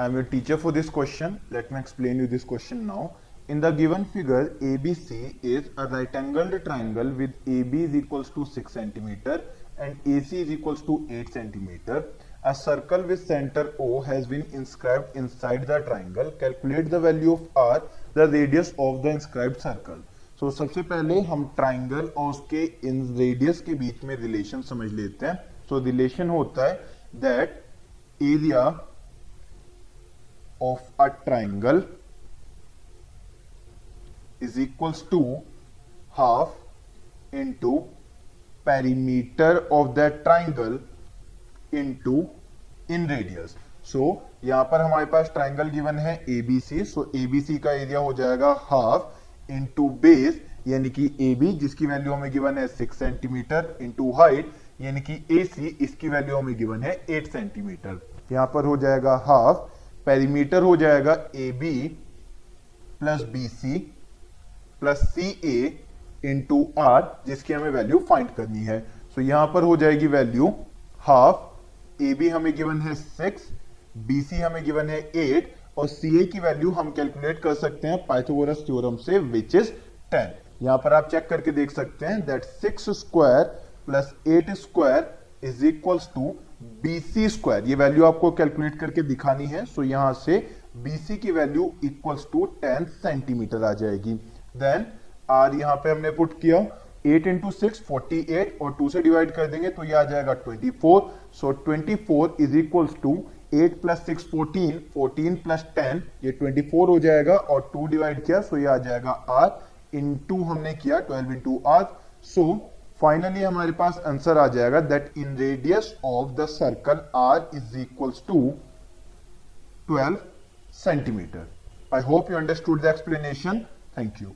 I am your teacher for this question let me explain you this question now in the given figure A B C is a right angled triangle with A B is equals to six centimetre and A C is equals to eight centimetre a circle with centre O has been inscribe in the triangle calculate the value of R the radius of the inscribe circle so सबसे पहले हम triangle और उसके इन radius के बीच में relation समझ लेते हैं. सो रिलेशन होता है that area of a triangle is equals to half into perimeter of that triangle into in radius. So so, यहाँ पर हमारे पास ट्राइंगल गिवन है एबीसी सो एबीसी का एरिया हो जाएगा हाफ़ इंटू बेस यानी कि ए बी जिसकी वैल्यू हमें गिवन है सिक्स सेंटीमीटर इंटू हाइट यानी कि ए सी इसकी वैल्यू हमें गिवन है एट सेंटीमीटर यहाँ पर हो जाएगा हाफ़ पेरीमीटर हो जाएगा A B plus B C plus C A into R जिसकी हमें वैल्यू फाइंड करनी है। सो so, यहाँ पर हो जाएगी वैल्यू हाफ़ ए बी हमें गिवन है सिक्स बी सी हमें गिवन है एट और सी ए की वैल्यू हम कैलकुलेट कर सकते हैं पाइथागोरस थ्योरम से विच इज़ टेन यहाँ पर आप चेक करके देख सकते हैं that six square plus eight square is equals to BC square ये वैल्यू आपको कैलकुलेट करके दिखानी है सो so यहाँ से बीसी की value equals to ten centimetre आ जाएगी। देन आर यहाँ पे हमने पुट किया 8 इंटू सिक्स फोर्टी एट और 2 से डिवाइड कर देंगे तो ये आ जाएगा 24 so 24 is equals to 8 plus six fourteen fourteen plus ten ये 24 हो जाएगा, और 2 डिवाइड किया सो ये आ जाएगा आर इंटू हमने किया 12 इंटू आर सो फाइनली हमारे पास आंसर आ जाएगा that in radius of the circle R is equals to 12 centimeter. I hope you understood the explanation. Thank you.